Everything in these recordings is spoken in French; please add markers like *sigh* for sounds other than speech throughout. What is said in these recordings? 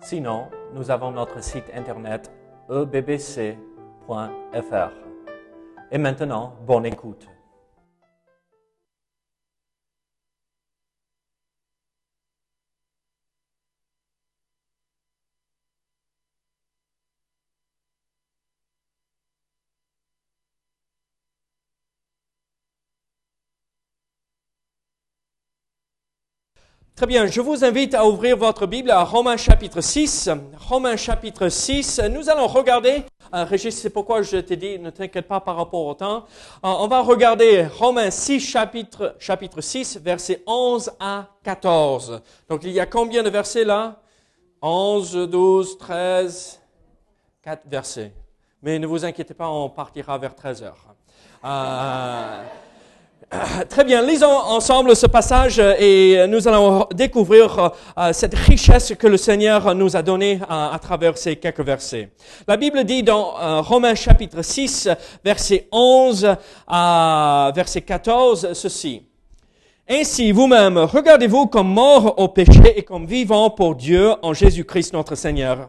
Sinon, nous avons notre site internet ebbc.fr. Et maintenant, bonne écoute. Très bien, je vous invite à ouvrir votre Bible à Romains chapitre 6. Romains chapitre 6, nous allons regarder, euh, Régis, c'est pourquoi je t'ai dit, ne t'inquiète pas par rapport au temps. Euh, on va regarder Romains 6, chapitre, chapitre 6, versets 11 à 14. Donc il y a combien de versets là? 11, 12, 13, 4 versets. Mais ne vous inquiétez pas, on partira vers 13 heures. Euh, Très bien, lisons ensemble ce passage et nous allons découvrir euh, cette richesse que le Seigneur nous a donnée euh, à travers ces quelques versets. La Bible dit dans euh, Romains chapitre 6, verset 11 à verset 14 ceci. Ainsi, vous-même, regardez-vous comme mort au péché et comme vivant pour Dieu en Jésus-Christ notre Seigneur.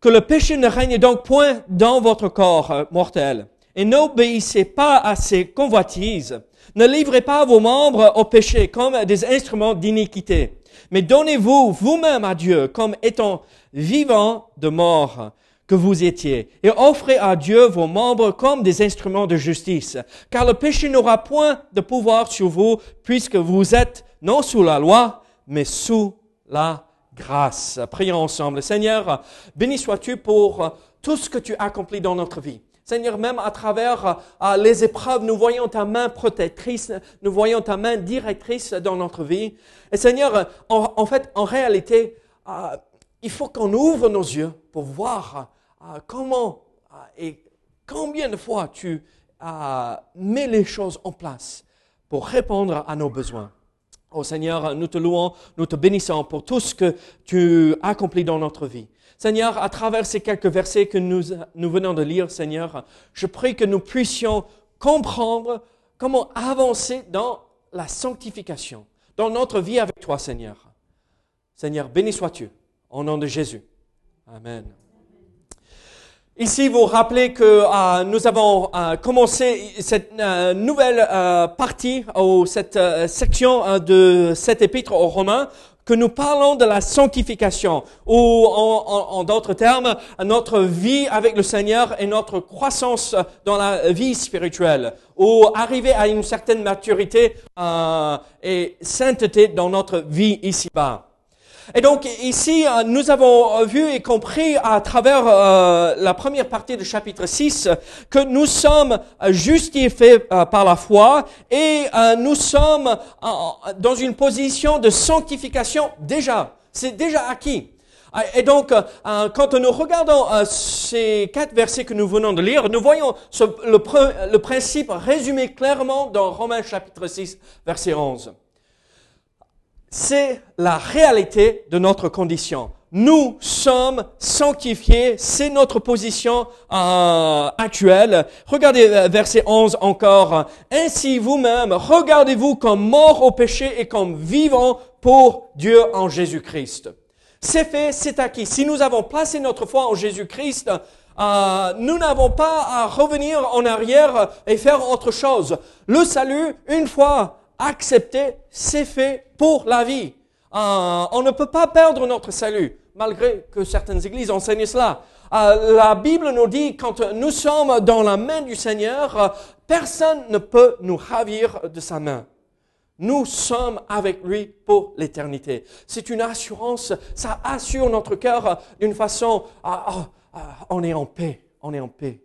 Que le péché ne règne donc point dans votre corps mortel et n'obéissez pas à ces convoitises. Ne livrez pas vos membres au péché comme des instruments d'iniquité, mais donnez-vous vous-même à Dieu comme étant vivants de mort que vous étiez, et offrez à Dieu vos membres comme des instruments de justice, car le péché n'aura point de pouvoir sur vous, puisque vous êtes non sous la loi, mais sous la grâce. Prions ensemble. Seigneur, béni sois-tu pour tout ce que tu as accompli dans notre vie. Seigneur, même à travers euh, les épreuves, nous voyons ta main protectrice, nous voyons ta main directrice dans notre vie. Et Seigneur, en, fait, en réalité, euh, il faut qu'on ouvre nos yeux pour voir euh, comment et combien de fois tu mets les choses en place pour répondre à nos besoins. Oh Seigneur, nous te louons, nous te bénissons pour tout ce que tu accomplis dans notre vie. Seigneur, à travers ces quelques versets que nous, venons de lire, Seigneur, je prie que nous puissions comprendre comment avancer dans la sanctification, dans notre vie avec toi, Seigneur. Seigneur, béni sois-tu, au nom de Jésus. Amen. Ici, vous rappelez que euh, nous avons euh, commencé cette euh, nouvelle partie, ou cette section de cet épître aux Romains, que nous parlons de la sanctification, ou en, d'autres termes, notre vie avec le Seigneur et notre croissance dans la vie spirituelle, ou arriver à une certaine maturité euh, et sainteté dans notre vie ici-bas. Et donc ici, euh, nous avons vu et compris à travers euh, la première partie du chapitre 6 que nous sommes justifiés euh, par la foi et nous sommes dans une position de sanctification déjà. C'est déjà acquis. Et donc, quand nous regardons ces quatre versets que nous venons de lire, nous voyons le, le principe résumé clairement dans Romains chapitre 6, verset 11 c'est la réalité de notre condition. Nous sommes sanctifiés, c'est notre position euh, actuelle. Regardez euh, verset 11 encore. Ainsi vous-même, regardez-vous comme mort au péché et comme vivant pour Dieu en Jésus-Christ. C'est fait, c'est acquis. Si nous avons placé notre foi en Jésus-Christ, euh, nous n'avons pas à revenir en arrière et faire autre chose. Le salut, une fois accepté, c'est fait pour la vie. Euh, on ne peut pas perdre notre salut, malgré que certaines églises enseignent cela. Euh, la Bible nous dit, quand nous sommes dans la main du Seigneur, euh, personne ne peut nous ravir de sa main. Nous sommes avec lui pour l'éternité. C'est une assurance, ça assure notre cœur d'une façon, ah, ah, ah, on est en paix, on est en paix.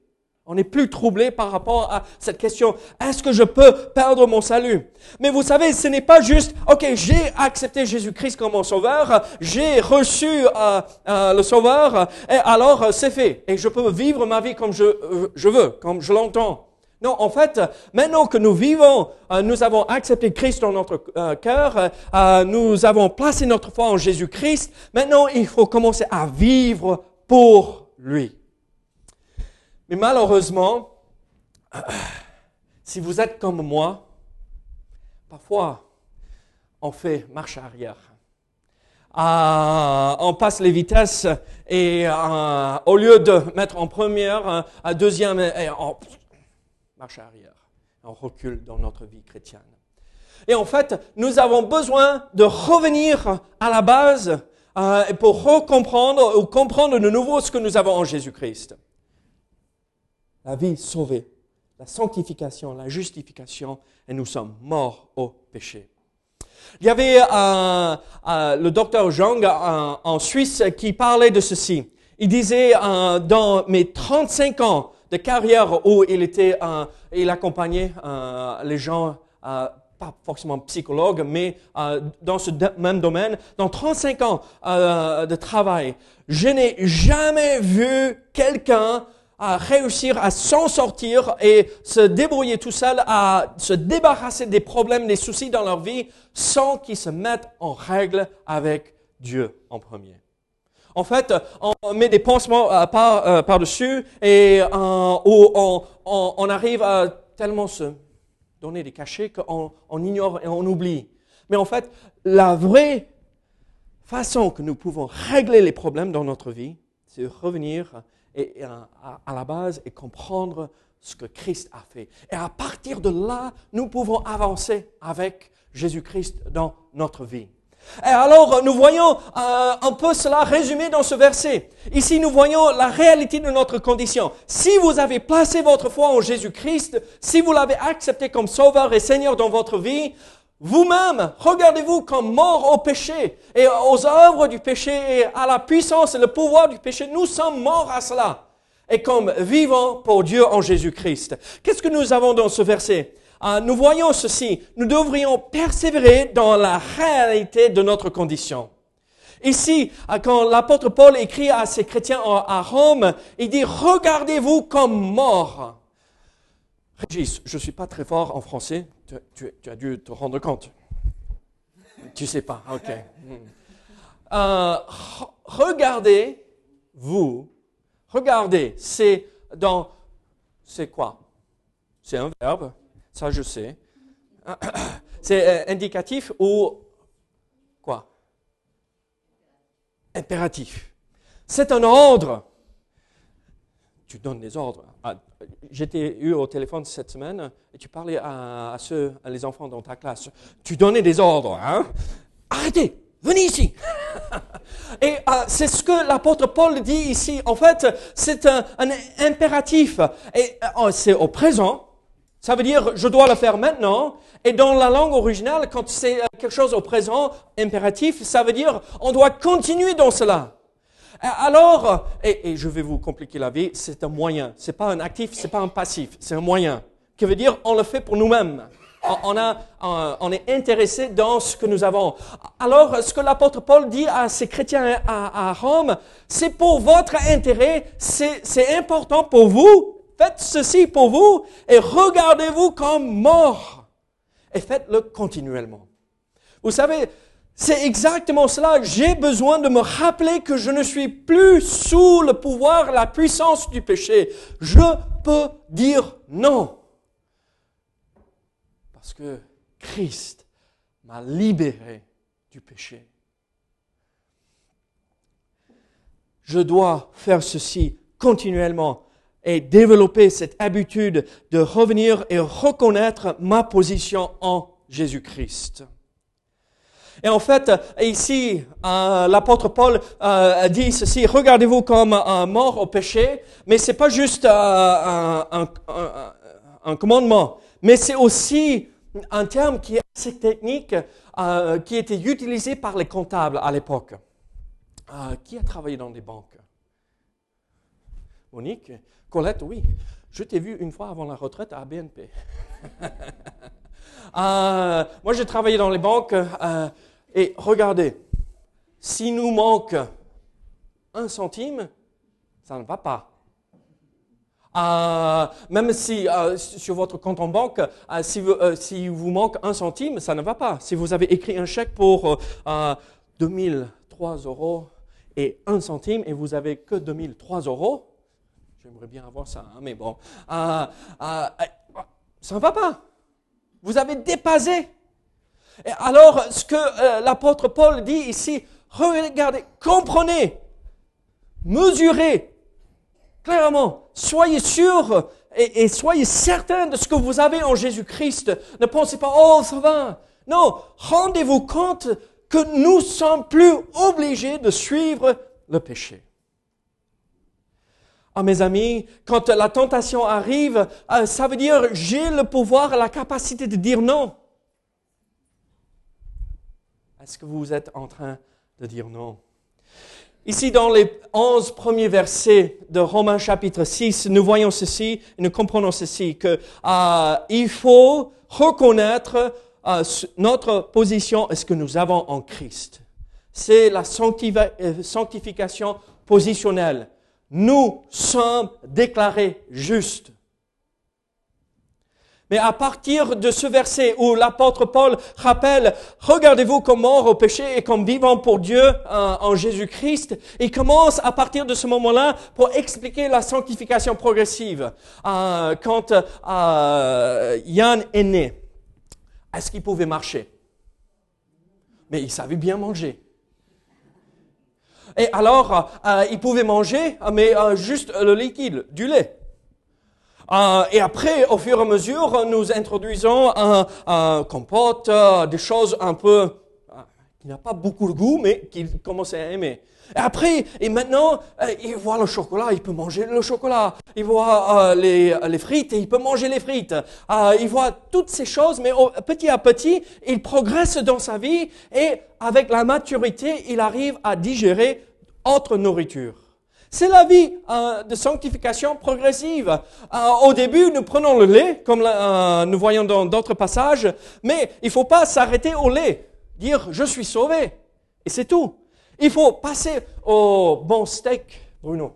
On n'est plus troublé par rapport à cette question, est-ce que je peux perdre mon salut? Mais vous savez, ce n'est pas juste, ok, j'ai accepté Jésus-Christ comme mon sauveur, j'ai reçu euh, euh, le sauveur, et alors euh, c'est fait, et je peux vivre ma vie comme je, je veux, comme je l'entends. Non, en fait, maintenant que nous vivons, nous avons accepté Christ dans notre cœur, nous avons placé notre foi en Jésus-Christ, maintenant il faut commencer à vivre pour lui. Mais malheureusement, *clears throat* si vous êtes comme moi, parfois on fait marche arrière. Ah, on passe les vitesses et euh, au lieu de mettre en première, à euh, deuxième, on *clears throat* marche arrière. On recule dans notre vie chrétienne. Et en fait, nous avons besoin de revenir à la base euh, pour recomprendre ou comprendre de nouveau ce que nous avons en Jésus-Christ la vie sauvée, la sanctification, la justification, et nous sommes morts au péché. Il y avait euh, euh, le docteur Zhang euh, en Suisse qui parlait de ceci. Il disait dans mes 35 ans de carrière où il était, il accompagnait les gens, pas forcément psychologues, mais dans ce même domaine, dans 35 ans de travail, je n'ai jamais vu quelqu'un à réussir à s'en sortir et se débrouiller tout seul, à se débarrasser des problèmes, des soucis dans leur vie, sans qu'ils se mettent en règle avec Dieu en premier. En fait, on met des pansements euh, par, euh, par-dessus et euh, on, arrive à tellement se donner des cachets qu'on on ignore et on oublie. Mais en fait, la vraie façon que nous pouvons régler les problèmes dans notre vie, c'est revenir et, à, la base et comprendre ce que Christ a fait. Et à partir de là, nous pouvons avancer avec Jésus-Christ dans notre vie. Et alors, nous voyons euh, un peu cela résumé dans ce verset. Ici, nous voyons la réalité de notre condition. Si vous avez placé votre foi en Jésus-Christ, si vous l'avez accepté comme Sauveur et Seigneur dans votre vie, vous-même, regardez-vous comme mort au péché et aux œuvres du péché et à la puissance et le pouvoir du péché. Nous sommes morts à cela et comme vivants pour Dieu en Jésus-Christ. Qu'est-ce que nous avons dans ce verset? Ah, Nous voyons ceci. Nous devrions persévérer dans la réalité de notre condition. Ici, ah, quand l'apôtre Paul écrit à ses chrétiens à Rome, il dit, regardez-vous comme morts Régis, je ne suis pas très fort en français, tu, as dû te rendre compte. Tu sais pas, ok. Hmm. Euh, regardez, vous, regardez, c'est dans, c'est quoi? C'est un verbe, ça je sais. *coughs* C'est euh, indicatif ou quoi? Impératif. C'est un ordre. Tu donnes des ordres. Ah, j'étais eu au téléphone cette semaine et tu parlais à, ceux, les enfants dans ta classe. Tu donnais des ordres, hein? Arrêtez, venez ici. *laughs* et euh, c'est ce que l'apôtre Paul dit ici. En fait, c'est un, impératif et euh, c'est au présent. Ça veut dire je dois le faire maintenant. Et dans la langue originale, quand c'est quelque chose au présent impératif, ça veut dire on doit continuer dans cela. Euh, alors, et, je vais vous compliquer la vie, c'est un moyen. C'est pas un actif, c'est pas un passif, c'est un moyen. Qui veut dire, on le fait pour nous-mêmes. On, a, on est intéressé dans ce que nous avons. Alors, ce que l'apôtre Paul dit à ces chrétiens à, à Rome, c'est pour votre intérêt, c'est important pour vous. Faites ceci pour vous et regardez-vous comme mort. Et faites-le continuellement. Vous savez, c'est exactement cela. J'ai besoin de me rappeler que je ne suis plus sous le pouvoir, la puissance du péché. Je peux dire non. Parce que Christ m'a libéré du péché. Je dois faire ceci continuellement et développer cette habitude de revenir et reconnaître ma position en Jésus-Christ. Et en fait, ici, euh, l'apôtre Paul euh, dit ceci, regardez-vous comme un mort au péché, mais c'est pas juste euh, un, un, commandement, mais c'est aussi un terme qui est assez technique, qui était utilisé par les comptables à l'époque. qui a travaillé dans des banques? Monique? Colette, oui. Je t'ai vu une fois avant la retraite à BNP. *laughs* Euh, moi, j'ai travaillé dans les banques. Euh, et regardez, s'il nous manque un centime, ça ne va pas. Euh, même si sur votre compte en banque, si, vous, si, vous manque un centime, ça ne va pas. Si vous avez écrit un chèque pour 2003 euros et un centime et vous avez que 2003 euros, j'aimerais bien avoir ça, hein, mais bon, ça ne va pas. Vous avez dépassé. Alors, ce que euh, l'apôtre Paul dit ici, regardez, comprenez, mesurez clairement, soyez sûrs et, et soyez certains de ce que vous avez en Jésus-Christ. Ne pensez pas, oh, ça va. Non, rendez-vous compte que nous sommes plus obligés de suivre le péché. Ah, mes amis, quand la tentation arrive, euh, ça veut dire j'ai le pouvoir, la capacité de dire non. Est-ce que vous êtes en train de dire non? Ici, dans les onze premiers versets de Romains chapitre 6, nous voyons ceci, nous comprenons ceci, que euh, il faut reconnaître euh, notre position et ce que nous avons en Christ. C'est la sanctification positionnelle nous sommes déclarés justes. Mais à partir de ce verset où l'apôtre Paul rappelle, regardez-vous comme mort au péché et comme vivant pour Dieu euh, en, Jésus-Christ, il commence à partir de ce moment-là pour expliquer la sanctification progressive. Euh, quand euh, Yann est né, est-ce qu'il pouvait marcher? Mais il savait bien manger. Et alors, euh, il pouvait manger, mais euh, juste le liquide, du lait. Euh, et après, au fur et à mesure, nous introduisons un, compote, des choses un peu qui n'a pas beaucoup de goût, mais qu'il commençait à aimer. Et après, et maintenant, il voit le chocolat, il peut manger le chocolat. Il voit les, les, frites, et il peut manger les frites. il voit toutes ces choses, mais petit à petit, il progresse dans sa vie et avec la maturité, il arrive à digérer autre nourriture. C'est la vie euh, de sanctification progressive. Euh, au début, nous prenons le lait, comme euh, nous voyons dans d'autres passages, mais il ne faut pas s'arrêter au lait, dire je suis sauvé, et c'est tout. Il faut passer au bon steak, Bruno.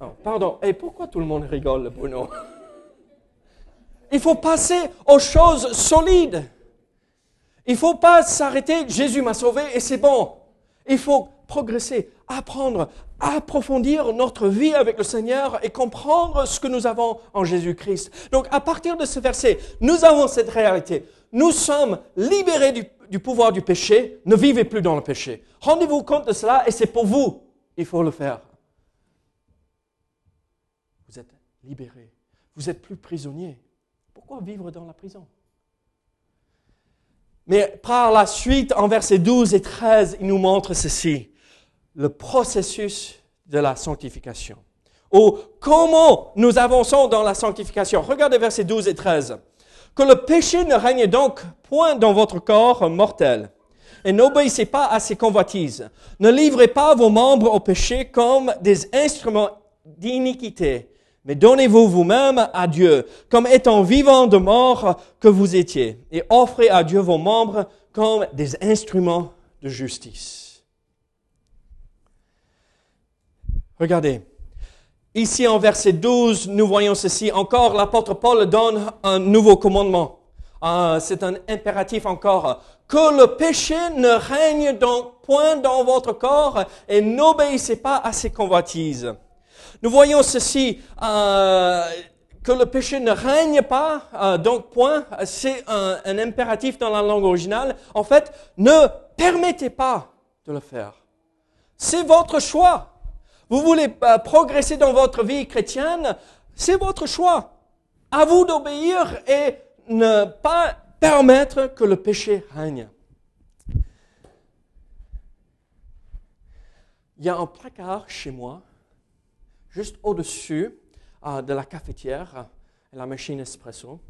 Oh, pardon, et pourquoi tout le monde rigole, Bruno? Il faut passer aux choses solides. Il ne faut pas s'arrêter, Jésus m'a sauvé et c'est bon. Il faut progresser, apprendre, approfondir notre vie avec le Seigneur et comprendre ce que nous avons en Jésus-Christ. Donc à partir de ce verset, nous avons cette réalité. Nous sommes libérés du, pouvoir du péché, ne vivez plus dans le péché. Rendez-vous compte de cela et c'est pour vous. Il faut le faire. Vous êtes libérés. Vous êtes plus prisonniers. Pourquoi vivre dans la prison? Mais par la suite, en versets 12 et 13, il nous montre ceci, le processus de la sanctification. Ou comment nous avançons dans la sanctification? Regardez versets 12 et 13. Que le péché ne règne donc point dans votre corps mortel. Et n'obéissez pas à ses convoitises. Ne livrez pas vos membres au péché comme des instruments d'iniquité, mais donnez-vous vous-même à Dieu comme étant vivant de mort que vous étiez, et offrez à Dieu vos membres comme des instruments de justice. Regardez, ici en verset 12, nous voyons ceci. Encore, l'apôtre Paul donne un nouveau commandement. Ah, c'est un impératif encore. Que le péché ne règne donc point dans votre corps et n'obéissez pas à ses convoitises. Nous voyons ceci, euh, que le péché ne règne pas, euh, donc point, c'est un, impératif dans la langue originale. En fait, ne permettez pas de le faire. C'est votre choix. Vous voulez euh, progresser dans votre vie chrétienne, c'est votre choix. À vous d'obéir et ne pas permettre que le péché règne. Il y a un placard chez moi juste au-dessus euh, de la cafetière et la machine espresso.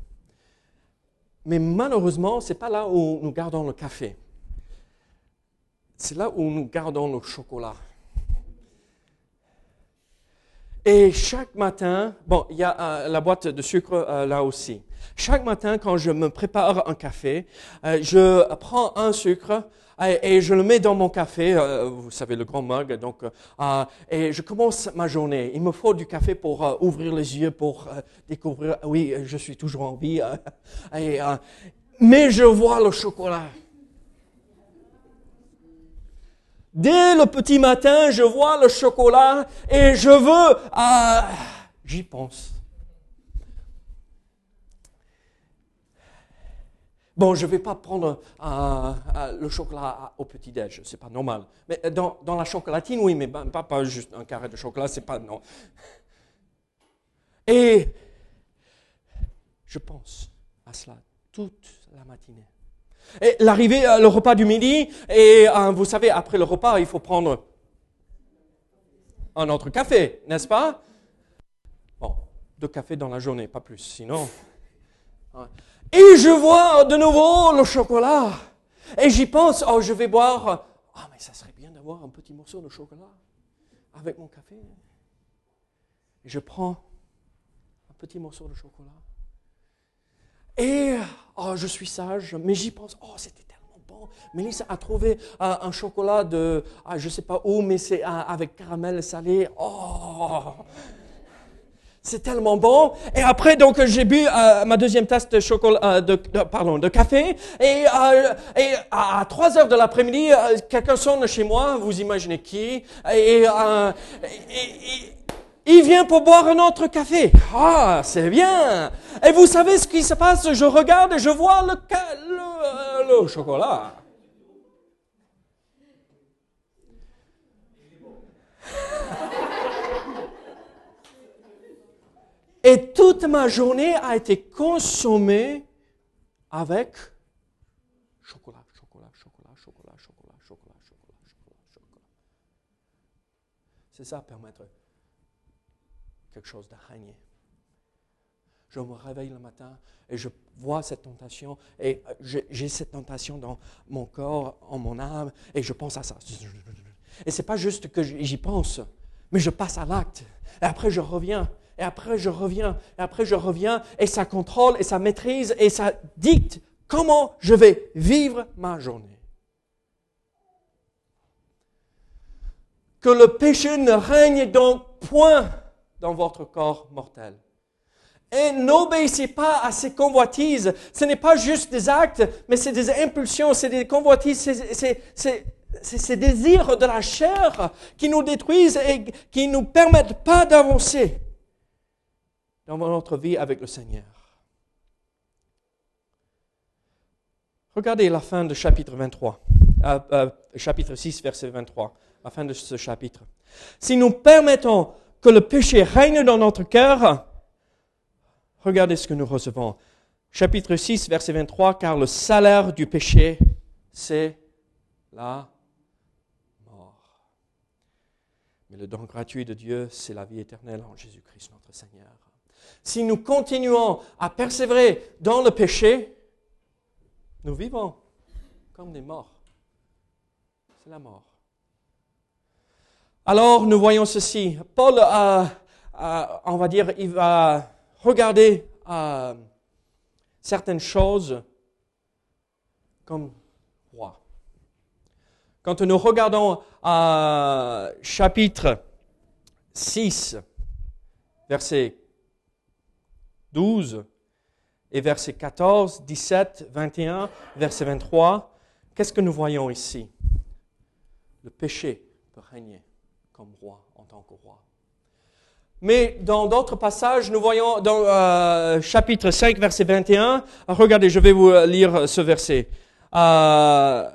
Mais malheureusement, ce n'est pas là où nous gardons le café. C'est là où nous gardons le chocolat. Et chaque matin, bon, il y a euh, la boîte de sucre euh, là aussi. Chaque matin, quand je me prépare un café, euh, je prends un sucre et, je le mets dans mon café, vous savez, le grand mug, donc, et je commence ma journée. Il me faut du café pour ouvrir les yeux, pour découvrir, oui, je suis toujours en vie. *laughs* Et, mais je vois le chocolat. Dès le petit matin, je vois le chocolat et je veux... Ah, j'y pense. Bon, je ne vais pas prendre euh, euh, le chocolat au petit-déj, c'est pas normal. Mais dans, dans, la chocolatine, oui, mais pas, pas juste un carré de chocolat, c'est pas non. Et je pense à cela toute la matinée. L'arrivée, euh, le repas du midi, et euh, vous savez, après le repas, il faut prendre un autre café, n'est-ce pas? Bon, deux cafés dans la journée, pas plus, sinon. Et je vois de nouveau le chocolat. Et j'y pense, oh, je vais boire. Ah, mais ça serait bien d'avoir un petit morceau de chocolat avec mon café. Je prends un petit morceau de chocolat. Et oh, je suis sage, mais j'y pense, oh, c'était tellement bon. Mélissa a trouvé euh, un chocolat de, ah, je ne sais pas où, mais c'est euh, avec caramel salé. Oh, c'est tellement bon. Et après, donc, j'ai bu euh, ma deuxième tasse de chocolat, pardon, de café. Et, et à 3 heures de l'après-midi, quelqu'un sonne chez moi. Vous imaginez qui? Et, et il vient pour boire un autre café. Ah, c'est bien. Et vous savez ce qui se passe? Je regarde et je vois le, le, le chocolat. *laughs* Et toute ma journée a été consommée avec chocolat, chocolat, chocolat, chocolat, chocolat, chocolat, chocolat, chocolat, chocolat. C'est ça permettre quelque chose de régner. Je me réveille le matin et je vois cette tentation et j'ai cette tentation dans mon corps, en mon âme et je pense à ça. Et c'est pas juste que j'y pense, mais je passe à l'acte. Et après je reviens, et après je reviens, et après je reviens, et ça contrôle, et ça maîtrise, et ça dicte comment je vais vivre ma journée. Que le péché ne règne donc point dans votre corps mortel. Et n'obéissez pas à ces convoitises. Ce n'est pas juste des actes, mais c'est des impulsions, c'est des convoitises, c'est ces désirs de la chair qui nous détruisent et qui ne nous permettent pas d'avancer dans notre vie avec le Seigneur. Regardez la fin du chapitre 23, euh, euh, chapitre 6, verset 23, la fin de ce chapitre. Si nous permettons que le péché règne dans notre cœur, regardez ce que nous recevons. Chapitre 6, verset 23, car le salaire du péché, c'est la mort. Mais le don gratuit de Dieu, c'est la vie éternelle en Jésus-Christ notre Seigneur. Si nous continuons à persévérer dans le péché, nous vivons comme des morts. C'est la mort. Alors nous voyons ceci. Paul, on va dire, il va regarder euh, certaines choses comme roi. Quand nous regardons euh, chapitre 6, verset 12 et verset 14, 17, 21, verset 23, qu'est-ce que nous voyons ici? Le péché peut régner roi, en tant que roi. Mais dans d'autres passages, nous voyons dans euh, chapitre 5, verset 21, regardez, je vais vous lire ce verset. Euh,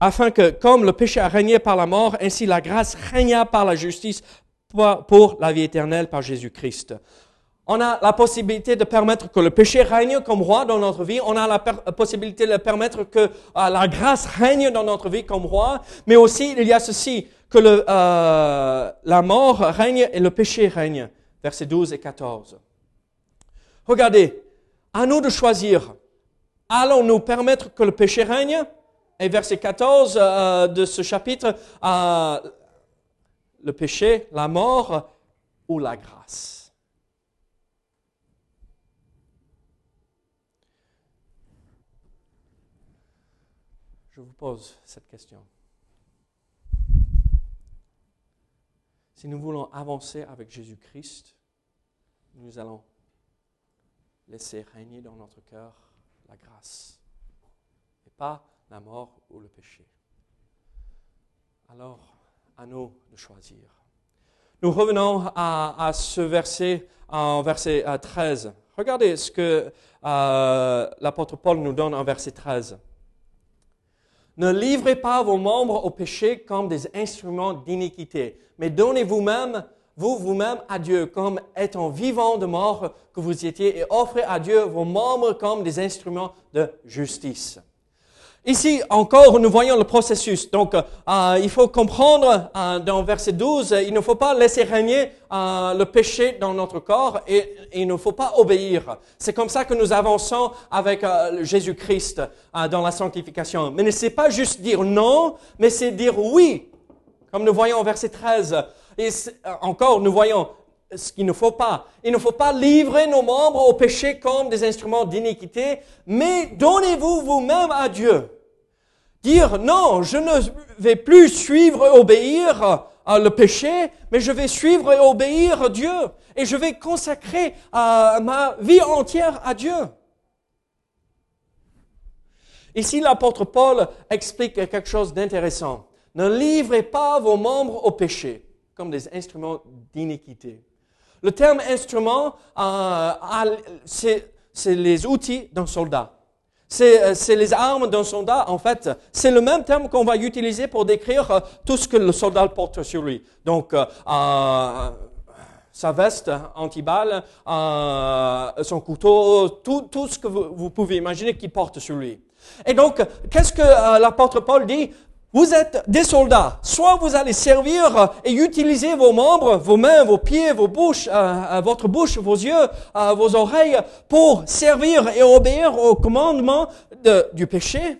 afin que, comme le péché a régné par la mort, ainsi la grâce régna par la justice pour, la vie éternelle par Jésus-Christ. On a la possibilité de permettre que le péché règne comme roi dans notre vie. On a la possibilité de permettre que euh, la grâce règne dans notre vie comme roi. Mais aussi, il y a ceci, que euh, la mort règne et le péché règne. Versets 12 et 14. Regardez, à nous de choisir. Allons-nous permettre que le péché règne? Et verset 14 euh, de ce chapitre, euh, le péché, la mort ou la grâce? Je vous pose cette question. Si nous voulons avancer avec Jésus-Christ, nous allons laisser régner dans notre cœur la grâce et pas la mort ou le péché. Alors, à nous de choisir. Nous revenons à, ce verset, en verset 13. Euh, Regardez ce que euh, l'apôtre Paul nous donne en verset 13. Ne livrez pas vos membres au péché comme des instruments d'iniquité, mais donnez vous-même, vous vous-même à Dieu comme étant vivants de mort que vous étiez et offrez à Dieu vos membres comme des instruments de justice. Ici encore, nous voyons le processus. Donc, euh, il faut comprendre euh, dans verset 12, il ne faut pas laisser régner euh, le péché dans notre corps et, il ne faut pas obéir. C'est comme ça que nous avançons avec Jésus-Christ dans la sanctification. Mais ce n'est pas juste dire non, mais c'est dire oui. Comme nous voyons au verset 13. Et encore, nous voyons ce qu'il ne faut pas. Il ne faut pas livrer nos membres au péché comme des instruments d'iniquité, mais donnez-vous vous-même à Dieu. Dire non, je ne vais plus suivre et obéir à le péché, mais je vais suivre et obéir Dieu. Et je vais consacrer ma vie entière à Dieu. Ici, l'apôtre Paul explique quelque chose d'intéressant. Ne livrez pas vos membres au péché comme des instruments d'iniquité. Le terme instrument, euh, c'est les outils d'un soldat. Euh, c'est les armes d'un soldat, en fait. C'est le même terme qu'on va utiliser pour décrire euh, tout ce que le soldat porte sur lui. Donc, sa veste anti-balle, son couteau, tout, ce que vous pouvez imaginer qu'il porte sur lui. Et donc, qu'est-ce que l'apôtre Paul dit? Vous êtes des soldats. Soit vous allez servir et utiliser vos membres, vos mains, vos pieds, vos bouches, euh, euh, votre bouche, vos yeux, euh, vos oreilles pour servir et obéir au commandement du péché.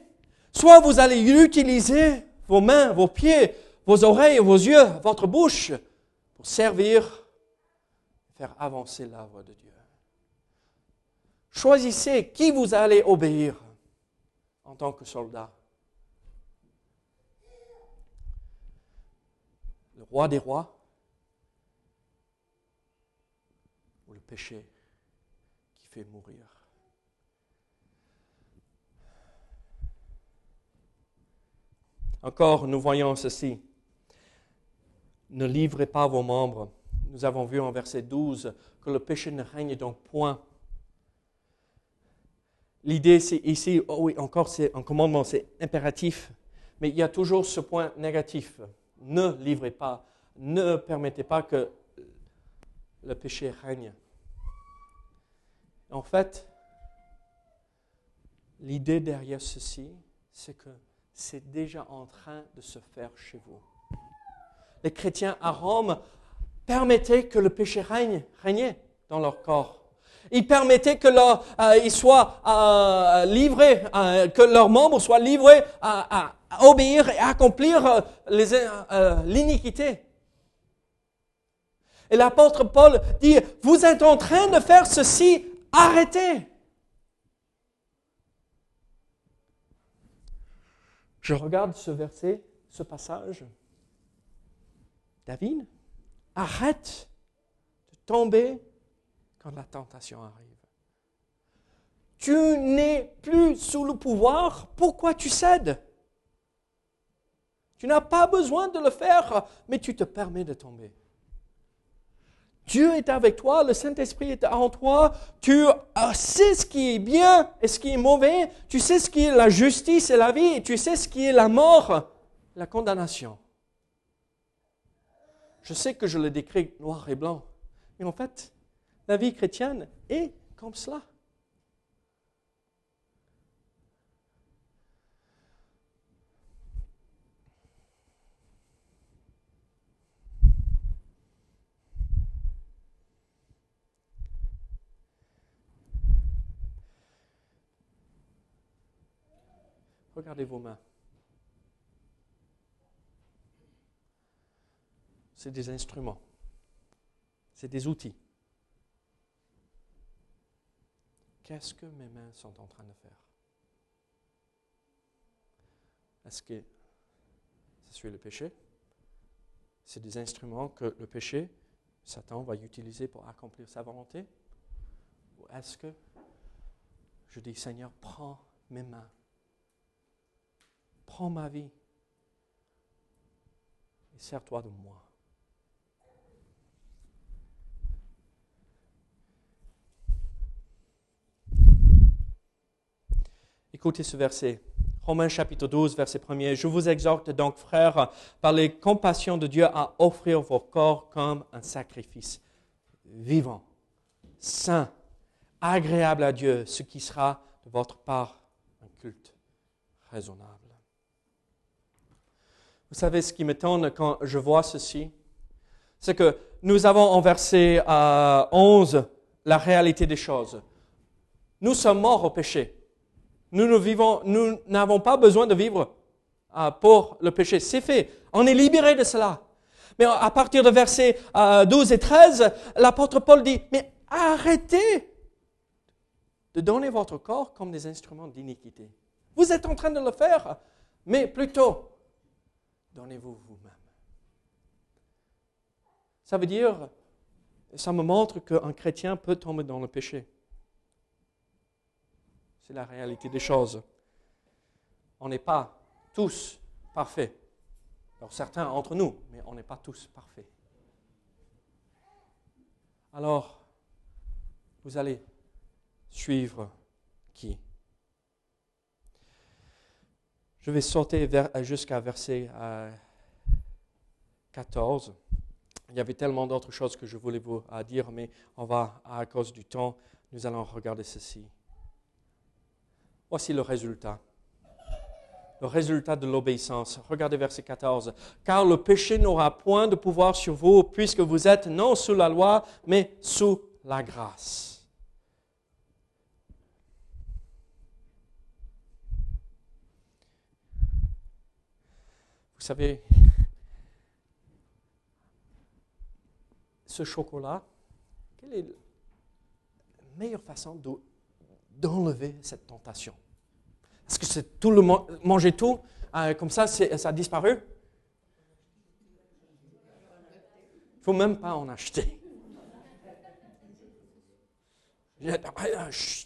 Soit vous allez utiliser vos mains, vos pieds, vos oreilles, vos yeux, votre bouche pour servir, faire avancer l'œuvre de Dieu. Choisissez qui vous allez obéir en tant que soldat. Roi des rois ou le péché qui fait mourir. Encore, nous voyons ceci. Ne livrez pas vos membres. Nous avons vu en verset 12 que le péché ne règne donc point. L'idée, c'est ici, oh oui, encore, c'est un commandement, c'est impératif, mais il y a toujours ce point négatif ne livrez pas, ne permettez pas que le péché règne. En fait, l'idée derrière ceci, c'est que c'est déjà en train de se faire chez vous. Les chrétiens à Rome permettaient que le péché règne, régnait dans leur corps. Ils permettaient que leur, euh, soient euh, livrés, euh, que leurs membres soient livrés à, obéir et accomplir euh, euh, l'iniquité. Et l'apôtre Paul dit, vous êtes en train de faire ceci, arrêtez. Je regarde ce verset, ce passage. David, arrête de tomber quand la tentation arrive. Tu n'es plus sous le pouvoir, pourquoi tu cèdes? Tu n'as pas besoin de le faire, mais tu te permets de tomber. Dieu est avec toi, le Saint-Esprit est en toi, tu sais ce qui est bien et ce qui est mauvais, tu sais ce qui est la justice et la vie, tu sais ce qui est la mort, la condamnation. Je sais que je le décris noir et blanc, mais en fait, la vie chrétienne est comme cela. Regardez vos mains. C'est des instruments. C'est des outils. Qu'est-ce que mes mains sont en train de faire? Est-ce que ça suit le péché? C'est des instruments que le péché, Satan, va utiliser pour accomplir sa volonté? Ou est-ce que je dis, Seigneur, prends mes mains, prends ma vie et sers-toi de moi Écoutez ce verset. Romains chapitre 12, verset 1er. Je vous exhorte donc, frères, par les compassions de Dieu, à offrir vos corps comme un sacrifice vivant, saint, agréable à Dieu, ce qui sera de votre part un culte raisonnable. Vous savez ce qui m'étonne quand je vois ceci? C'est que nous avons en verset 11 euh, la réalité des choses. Nous sommes morts au péché. Nous n'avons pas besoin de vivre euh, pour le péché. C'est fait. On est libéré de cela. Mais à partir de versets 12 euh, et 13, l'apôtre Paul dit, mais arrêtez de donner votre corps comme des instruments d'iniquité. Vous êtes en train de le faire, mais plutôt, donnez-vous vous-même. Ça veut dire, ça me montre qu'un chrétien peut tomber dans le péché. C'est la réalité des choses. On n'est pas tous parfaits. Alors certains entre nous, mais on n'est pas tous parfaits. Alors, vous allez suivre qui? Je vais sauter jusqu'à verset 14. Euh, Il y avait tellement d'autres choses que je voulais vous dire, mais on va, à cause du temps, nous allons regarder ceci. Voici le résultat. Le résultat de l'obéissance. Regardez verset 14. Car le péché n'aura point de pouvoir sur vous, puisque vous êtes non sous la loi, mais sous la grâce. Vous savez, ce chocolat, quelle est la meilleure façon de d'enlever cette tentation? Est-ce que c'est tout le manger tout, euh, comme ça, ça a disparu? Il ne faut même pas en acheter.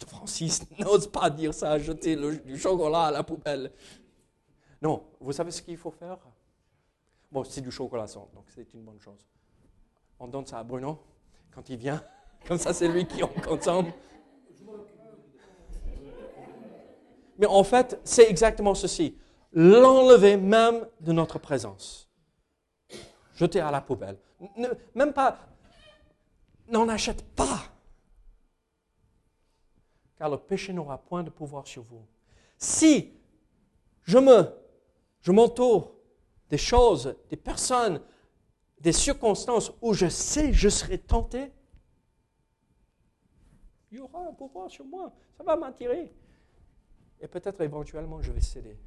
Francis, *laughs* n'ose pas dire ça, jeter le, du chocolat à la poubelle. Non, vous savez ce qu'il faut faire? Bon, c'est du chocolat sans, donc c'est une bonne chose. On donne ça à Bruno quand il vient. *laughs* Comme ça, c'est lui qui en consomme. Mais en fait, c'est exactement ceci. L'enlever même de notre présence. Jeter à la poubelle. même pas, n'en achète pas. Car le péché n'aura point de pouvoir sur vous. Si je me, je m'entoure des choses, des personnes, des circonstances où je sais je serai tenté, il y aura un pouvoir sur moi. Ça va m'attirer et peut-être éventuellement je vais céder.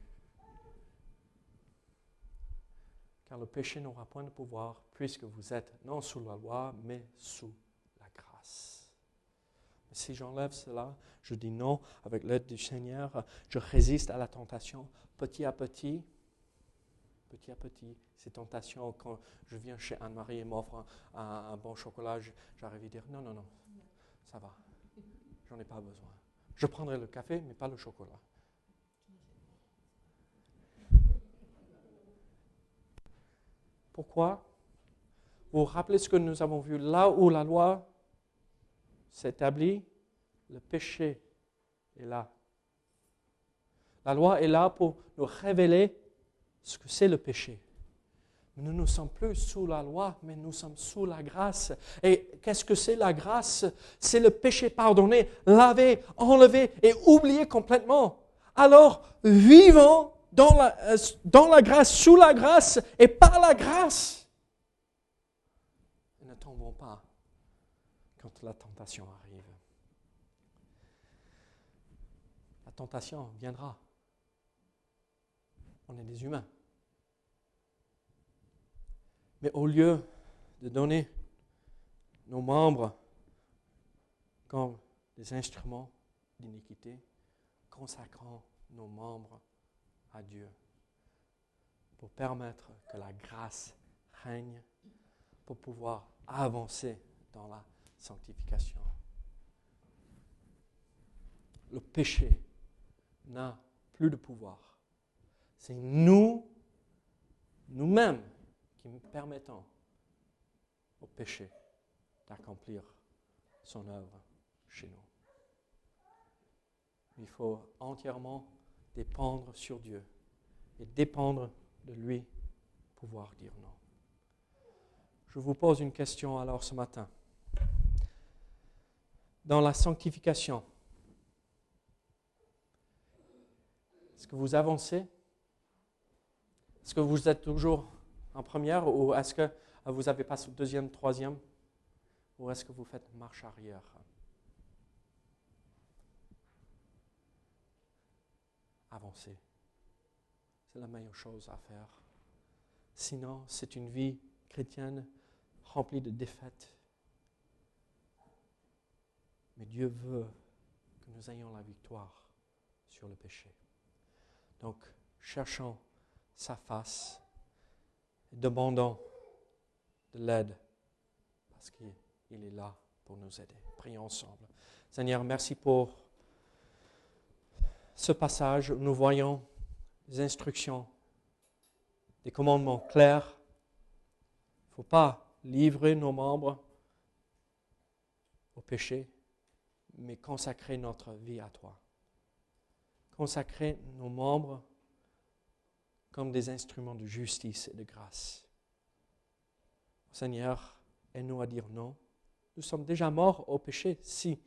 Car le péché n'aura point de pouvoir puisque vous êtes non sous la loi, mais sous la grâce. si j'enlève cela, je dis non avec l'aide du Seigneur, je résiste à la tentation petit à petit, petit à petit. Ces tentations, quand je viens chez Anne-Marie et m'offre un, bon chocolat, j'arrive à dire non, non, non, ça va, j'en ai pas besoin. Je prendrai le café, mais pas le chocolat. Pourquoi? Vous rappelez ce que nous avons vu là où la loi s'établit? Le péché est là. La loi est là pour nous révéler ce que c'est le péché. Nous ne sommes plus sous la loi, mais nous sommes sous la grâce. Et qu'est-ce que c'est la grâce? C'est le péché pardonné, lavé, enlevé et oublié complètement. Alors, vivons dans la, euh, grâce, sous la grâce et par la grâce. ne tombons pas quand la tentation arrive. La tentation viendra. On est des humains. Mais au lieu de donner nos membres comme des instruments d'iniquité, consacrons nos membres à Dieu pour permettre que la grâce règne, pour pouvoir avancer dans la sanctification. Le péché n'a plus de pouvoir. C'est nous, nous-mêmes, qui permettons au péché d'accomplir son œuvre chez nous. Il faut entièrement dépendre sur Dieu et dépendre de lui pouvoir dire non. Je vous pose une question alors ce matin. Dans la sanctification, est-ce que vous avancez? Est-ce que vous êtes toujours en première ou est-ce que vous avez passé deuxième, troisième? Ou est-ce que vous faites marche arrière? Avancer. C'est la meilleure chose à faire. Sinon, c'est une vie chrétienne remplie de défaites. Mais Dieu veut que nous ayons la victoire sur le péché. Donc, cherchons sa face demandons de l'aide parce qu'il est là pour nous aider. Prions ensemble. Seigneur, merci pour ce passage où nous voyons des instructions, des commandements clairs. Il ne faut pas livrer nos membres au péché, mais consacrer notre vie à toi. Consacrer nos membres comme des instruments de justice et de grâce. Seigneur, aide-nous à dire non. Nous sommes déjà morts au péché si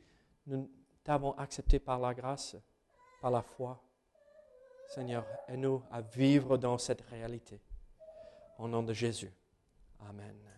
nous t'avons accepté par la grâce, par la foi. Seigneur, aide-nous à vivre dans cette réalité. Au nom de Jésus. Amen.